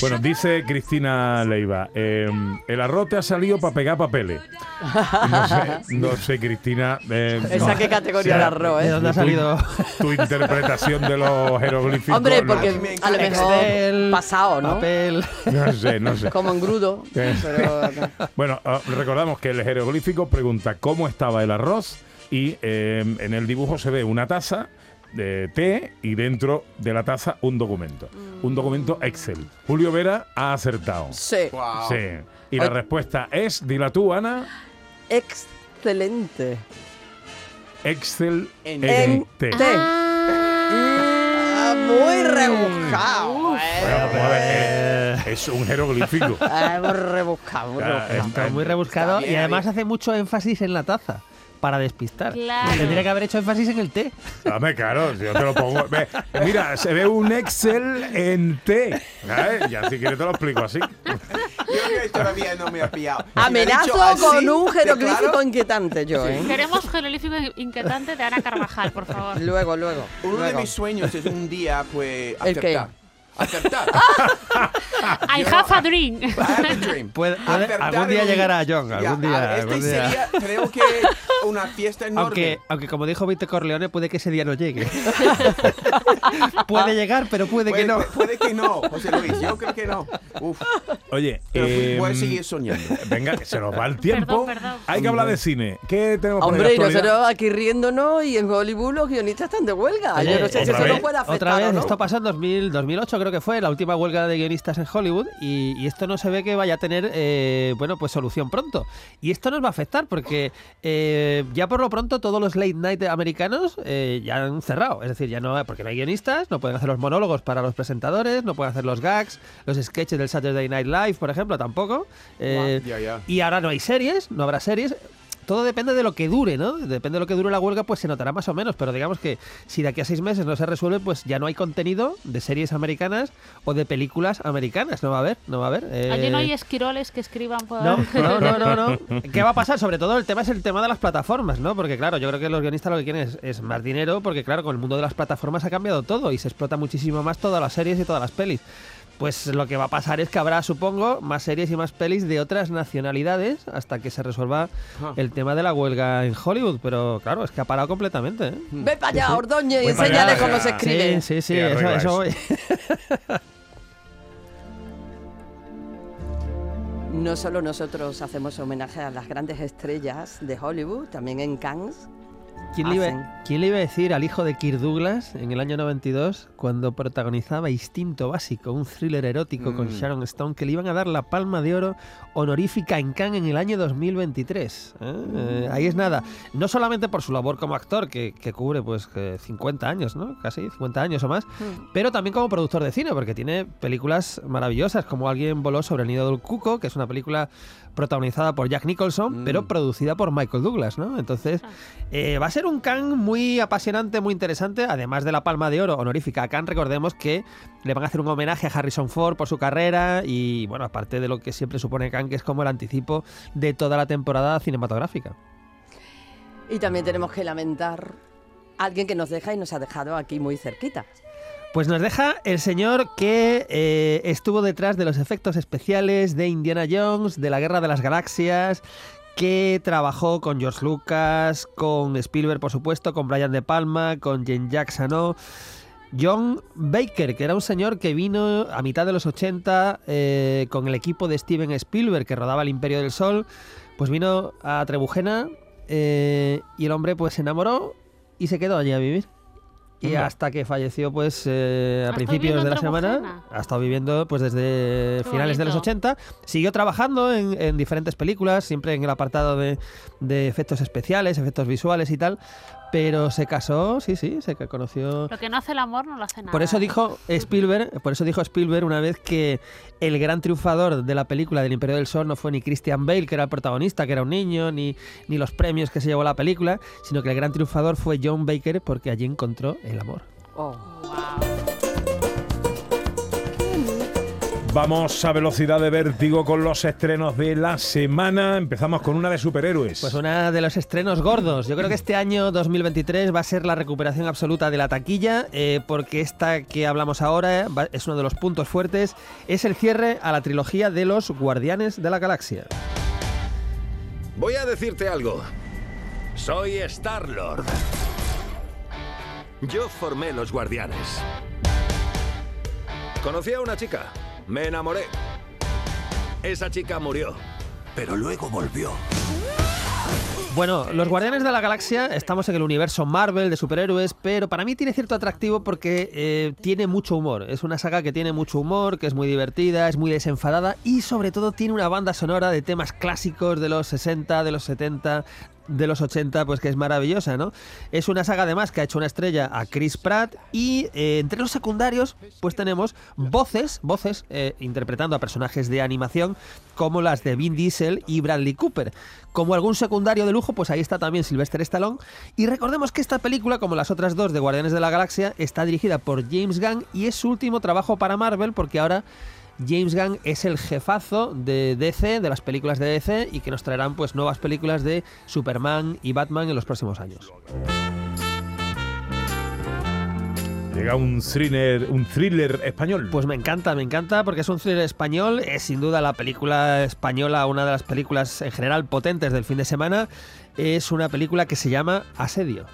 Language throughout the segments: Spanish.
Bueno, dice Cristina Leiva, eh, el arroz te ha salido para pegar papeles. No sé, no sé Cristina. eh, ¿Esa no. qué categoría de arroz, eh? ¿De dónde ha Tu- salido? Tu interpretación de los jeroglíficos. Hombre, no- porque a lo mejor Excel, pasado, ¿no? Papel. No sé, no sé. Como engrudo. Eh. Pero, Bueno, ah, recordamos que el jeroglífico pregunta cómo estaba el arroz y eh, en el dibujo se ve una taza de té y dentro de la taza un documento. Un documento Excel. Julio Vera ha acertado. sí, Sí. Y la Ay. respuesta es, dila tú, Ana, excelente. Excel En- en té. Té. Ah, muy rebuscado. eh. Eh, es un jeroglífico. Ah, muy rebuscado, muy Ya, rebuscado. está- Muy rebuscado bien, y además bien. hace mucho énfasis en la taza para despistar. Claro. Tendría que haber hecho énfasis en el té. Dame, claro, si yo te lo pongo. Ve, mira, se ve un Excel en té. ¿sabes? Ya si quieres te lo explico así. Yo creo que todavía no me ha pillado. Amenazo con un de jeroglífico claro, inquietante yo, ¿eh? Queremos jeroglífico inquietante de Ana Carvajal, por favor. Luego, luego. Uno de luego. mis sueños es un día, pues, ¿El acertar. Acertar. I Yo- have a dream. I have a dream. Puede- puede- algún día llegará John, Ya, algún día, a ver, algún Este día. sería, creo que, una fiesta enorme. Aunque, aunque como dijo Vito Corleone, puede que ese día no llegue. puede llegar, pero puede, puede, que no. puede que no, José Luis. Yo creo que no. Uf, Oye, eh, voy a seguir soñando. Venga, que se nos va el tiempo. Perdón, perdón. Hay que hablar de cine. ¿Qué tenemos Hombre, y nosotros aquí riéndonos y en Hollywood los guionistas están de huelga. Oye, Yo no sé si otra eso vez, nos puede afectar Otra vez, no. esto pasó en 2000, 2008 creo que fue, la última huelga de guionistas en Hollywood y, y esto no se ve que vaya a tener, eh, bueno, pues solución pronto. Y esto nos va a afectar porque eh, ya por lo pronto todos los late night americanos eh, ya han cerrado. Es decir, ya no, porque no hay guionistas, no pueden hacer los monólogos para los presentadores, no pueden hacer los gags, los sketches del Saturday Night Live, por ejemplo, tampoco. Eh, y ahora no hay series, no habrá series. Todo depende de lo que dure, ¿no? Depende de lo que dure la huelga, pues se notará más o menos. Pero digamos que si de aquí a seis meses no se resuelve, pues ya no hay contenido de series americanas o de películas americanas. No va a haber, no va a haber. eh, Allí no hay esquiroles que escriban por... no, no, no, no, no. ¿Qué va a pasar? Sobre todo el tema es el tema de las plataformas, ¿no? Porque claro, yo creo que los guionistas lo que quieren es, es más dinero, porque claro, con el mundo de las plataformas ha cambiado todo y se explota muchísimo más todas las series y todas las pelis. Pues lo que va a pasar es que habrá, supongo, más series y más pelis de otras nacionalidades hasta que se resuelva el tema de la huelga en Hollywood. Pero claro, es que ha parado completamente. ¿eh? Ve para allá, Ordóñez, y Voy enséñale allá, cómo ya. se escribe. Sí, sí, sí, eso eso. voy. No solo nosotros hacemos homenaje a las grandes estrellas de Hollywood, también en Cannes. ¿Quién le, iba, hacen. quién le iba a decir al hijo de Kirk Douglas en el año 92, cuando protagonizaba Instinto Básico, un thriller erótico con Mm. Sharon Stone, que le iban a dar la palma de oro honorífica en Cannes en el año 2023? ¿eh? Eh, ahí es nada. No solamente por su labor como actor, que, que cubre pues que 50 años, ¿no? Casi 50 años o más, pero también como productor de cine, porque tiene películas maravillosas, como Alguien voló sobre el nido del cuco, que es una película protagonizada por Jack Nicholson, Mm. pero producida por Michael Douglas, ¿no? Entonces, eh, va a ser un Cannes muy apasionante, muy interesante, además de la Palma de Oro honorífica a Cannes, recordemos que le van a hacer un homenaje a Harrison Ford por su carrera y, bueno, aparte de lo que siempre supone Cannes, que es como el anticipo de toda la temporada cinematográfica. Y también tenemos que lamentar a alguien que nos deja y nos ha dejado aquí muy cerquita. Pues nos deja el señor que eh, estuvo detrás de los efectos especiales de Indiana Jones, de la Guerra de las Galaxias, que trabajó con George Lucas, con Spielberg, por supuesto, con Brian De Palma, con Jane Jackson. John Baker, que era un señor que vino a mitad de los 80 eh, con el equipo de Steven Spielberg, que rodaba El Imperio del Sol, pues vino a Trebujena eh, y el hombre pues se enamoró y se quedó allí a vivir. Y Anda. hasta que falleció pues eh, a ¿Ha estado principios de la semana, ha estado viviendo pues desde Qué finales de los bonito. 80, siguió trabajando en, en diferentes películas, siempre en el apartado de, de efectos especiales, efectos visuales y tal, pero se casó, sí, sí, se conoció... Lo que no hace el amor no lo hace nada. Por eso dijo Spielberg, por eso dijo Spielberg una vez que el gran triunfador de la película del Imperio del Sol no fue ni Christian Bale, que era el protagonista, que era un niño, ni, ni los premios que se llevó la película, sino que el gran triunfador fue John Baker porque allí encontró el amor. Oh. Wow. Vamos a velocidad de vértigo con los estrenos de la semana. Empezamos con una de superhéroes. Pues una de los estrenos gordos. Yo creo que este año 2023 va a ser la recuperación absoluta de la taquilla, eh, porque esta que hablamos ahora va- es uno de los puntos fuertes. Es el cierre a la trilogía de los Guardianes de la Galaxia. Voy a decirte algo. Soy Star-Lord. Yo formé los guardianes. Conocí a una chica. Me enamoré. Esa chica murió. Pero luego volvió. Bueno, los Guardianes de la Galaxia estamos en el universo Marvel de superhéroes, pero para mí tiene cierto atractivo porque eh, tiene mucho humor. Es una saga que tiene mucho humor, que es muy divertida, es muy desenfadada y sobre todo tiene una banda sonora de temas clásicos de los 60, de los 70, de los 80, pues que es maravillosa, ¿no? Es una saga además que ha hecho una estrella a Chris Pratt y eh, entre los secundarios pues tenemos voces, voces eh, interpretando a personajes de animación como las de Vin Diesel y Bradley Cooper. Como algún secundario de lujo, pues ahí está también Sylvester Stallone. Y recordemos que esta película, como las otras dos de Guardianes de la Galaxia, está dirigida por James Gunn y es su último trabajo para Marvel porque ahora James Gunn es el jefazo de DC, de las películas de DC, y que nos traerán pues nuevas películas de Superman y Batman en los próximos años. Llega un thriller, un thriller español. Pues me encanta, me encanta porque es un thriller español, es sin duda la película española, una de las películas en general potentes del fin de semana. Es una película que se llama Asedio.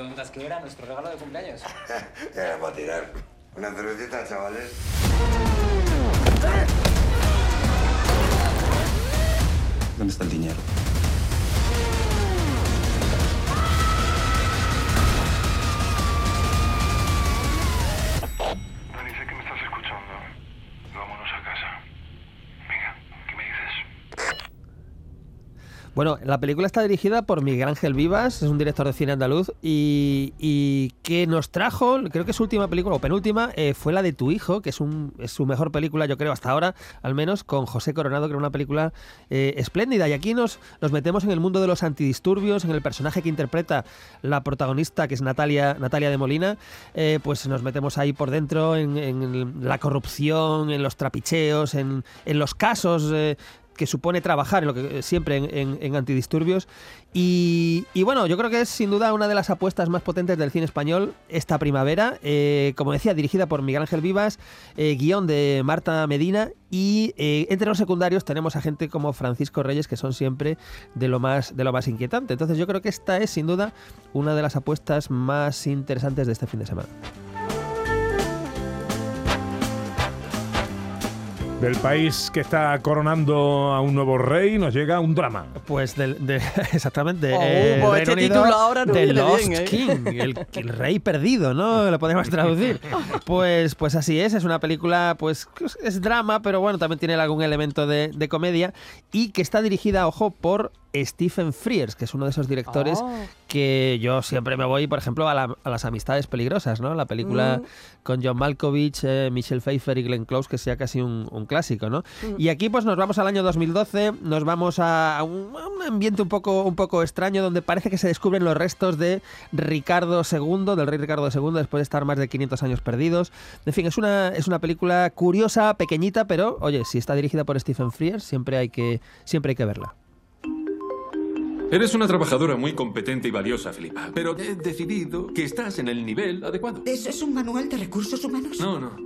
¿El microondas que era nuestro regalo de cumpleaños? Ya vamos a tirar. Una cervecita, chavales. ¿Dónde está el dinero? Bueno, la película está dirigida por Miguel Ángel Vivas, es un director de cine andaluz, y, que nos trajo, creo que su última película, o penúltima, eh, fue la de Tu Hijo, que es, un, es su mejor película, yo creo, hasta ahora, al menos, con José Coronado, que era una película eh, espléndida. Y aquí nos, nos metemos en el mundo de los antidisturbios, en el personaje que interpreta la protagonista, que es Natalia, Natalia de Molina, eh, pues nos metemos ahí por dentro en, la corrupción, en los trapicheos, en, en los casos... que supone trabajar lo que siempre en, en- en antidisturbios. Y, y bueno yo creo que es sin duda una de las apuestas más potentes del cine español esta primavera. Eh, como decía dirigida por Miguel Ángel Vivas eh, guion de Marta Medina. Y eh, entre los secundarios tenemos a gente como Francisco Reyes que son siempre de lo más de lo más inquietante. Entonces yo creo que esta es sin duda una de las apuestas más interesantes de este fin de semana Del país que está coronando a un nuevo rey, nos llega un drama. Pues del, de, exactamente. Oh, eh, pues este Unido, título ahora no The viene Lost bien, ¿eh? King, el, el rey perdido, ¿no? Lo podemos traducir. Pues, pues así es, es una película, pues es drama, pero bueno, también tiene algún elemento de, de comedia y que está dirigida, ojo, por Stephen Frears, que es uno de esos directores Oh. que yo siempre me voy, por ejemplo, a, la- a las amistades peligrosas, ¿no? La película Mm. con John Malkovich, eh, Michelle Pfeiffer y Glenn Close, que sea casi un, un clásico, ¿no? Y aquí pues nos vamos al año 2012, nos vamos a a un, a un ambiente un poco, un poco extraño donde parece que se descubren los restos de Ricardo II, del rey Ricardo II, después de estar más de 500 años perdidos. En fin, es una, es una película curiosa, pequeñita, pero oye, si está dirigida por Stephen Frears, siempre hay que, siempre hay que verla. Eres una trabajadora muy competente y valiosa, Filipa, pero he decidido que estás en el nivel adecuado. ¿Eso es un manual de recursos humanos? No, no.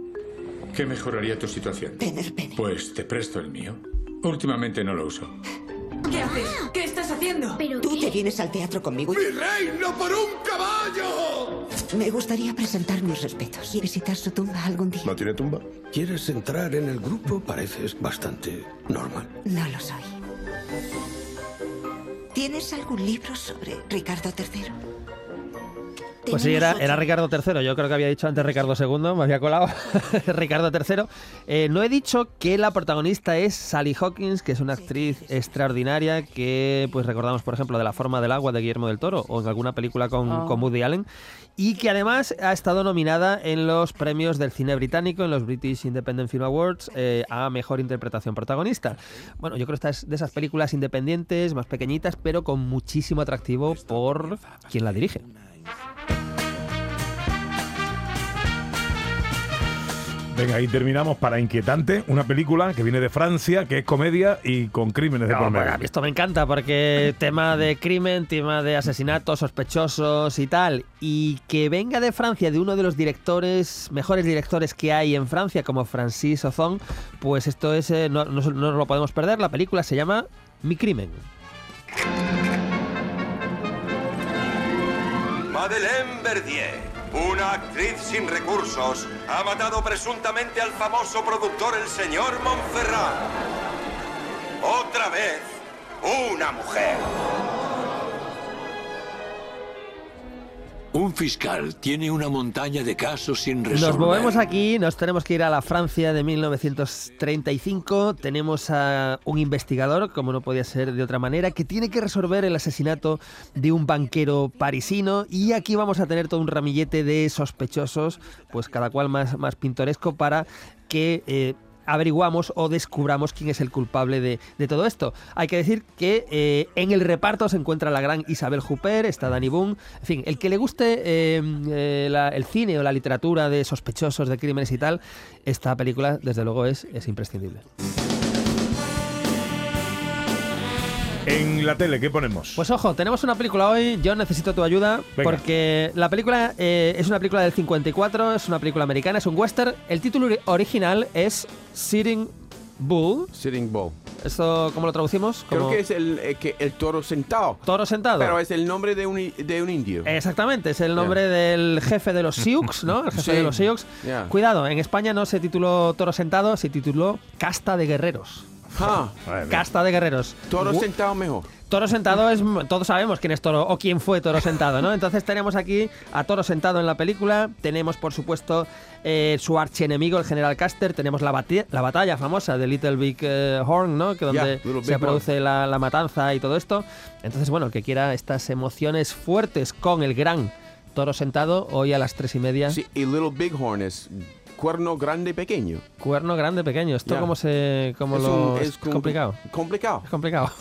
¿Qué mejoraría tu situación? Tener pene. Pues te presto el mío. Últimamente no lo uso. ¿Qué haces? ¿Qué estás haciendo? Tú te vienes al teatro conmigo. ¡Mi reino por un caballo! Me gustaría presentar mis respetos y visitar su tumba algún día. ¿No tiene tumba? ¿Quieres entrar en el grupo? Pareces bastante normal. No lo soy. ¿Tienes algún libro sobre Ricardo III? Pues sí, era, era Ricardo III. Yo creo que había dicho antes Ricardo II, me había colado. Ricardo III. Eh, no he dicho que la protagonista es Sally Hawkins, que es una actriz extraordinaria que pues recordamos, por ejemplo, de La forma del agua de Guillermo del Toro o en alguna película con, Oh. con Woody Allen. Y que además ha estado nominada en los premios del cine británico, en los British Independent Film Awards, eh, a mejor interpretación protagonista. Bueno, yo creo que esta es de esas películas independientes, más pequeñitas, pero con muchísimo atractivo por quien la dirige. Venga, y terminamos para Inquietante, una película que viene de Francia, que es comedia y con crímenes de No, por medio. bueno, esto me encanta porque tema de crimen, tema de asesinatos, sospechosos y tal, y que venga de Francia de uno de los directores, mejores directores que hay en Francia, como Francis Ozon, pues esto es, eh, no, no, no nos lo podemos perder. La película se llama Mi crimen. Madeleine Verdier, una actriz sin recursos, ha matado presuntamente al famoso productor el señor Montferrat. Otra vez, una mujer. Un fiscal tiene una montaña de casos sin resolver. Nos movemos aquí, nos tenemos que ir a la Francia de 1935. Tenemos a un investigador, como no podía ser de otra manera, que tiene que resolver el asesinato de un banquero parisino. Y aquí vamos a tener todo un ramillete de sospechosos, pues cada cual más, más pintoresco, para que. eh, averiguamos o descubramos quién es el culpable de, de todo esto. Hay que decir que eh, en el reparto se encuentra la gran Isabel Huppert, está Danny Boone, en fin, el que le guste eh, eh, el cine o la literatura de sospechosos, de crímenes y tal, esta película desde luego es, es imprescindible. En la tele, ¿qué ponemos? Pues ojo, tenemos una película hoy, yo necesito tu ayuda, Venga. porque la película eh, es una película del 54, es una película americana, es un western, el título ori- original es Sitting Bull. Sitting Bull. ¿Esto cómo lo traducimos? Creo que es el, eh, que el toro sentado. Toro sentado. Pero es el nombre de un, de un indio. Exactamente, es el nombre del jefe de los Sioux, ¿no? El jefe Sí. de los Sioux. Cuidado, en España no se tituló Toro Sentado, se tituló Casta de Guerreros. Ah, Casta de Guerreros. toro sentado mejor. Toro Sentado es. Todos sabemos quién es Toro o quién fue Toro Sentado, ¿no? Entonces tenemos aquí a Toro Sentado en la película. Tenemos, por supuesto, eh, su archienemigo, el general Caster. Tenemos la, bati- la batalla famosa de Little Big eh, Horn, ¿no? Que donde Yeah, se Big produce la, la matanza y todo esto. Entonces, bueno, el que quiera estas emociones fuertes con el gran Toro Sentado, hoy a las tres y media. Sí, y Little Bighorn es cuerno grande pequeño. Cuerno grande, pequeño. ¿Esto cómo se. Cómo Es lo. un- es es compli- complicado. Complicado. Es complicado.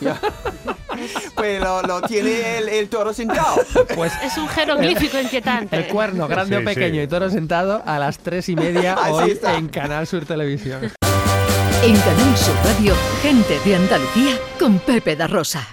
Pues lo, lo tiene el, el toro sentado. Pues Es un jeroglífico inquietante. El cuerno, grande Sí, o pequeño, sí. y toro sentado a las tres y media hoy está. en Canal Sur Televisión. En Canal Sur Radio, gente de Andalucía con Pepe da Rosa.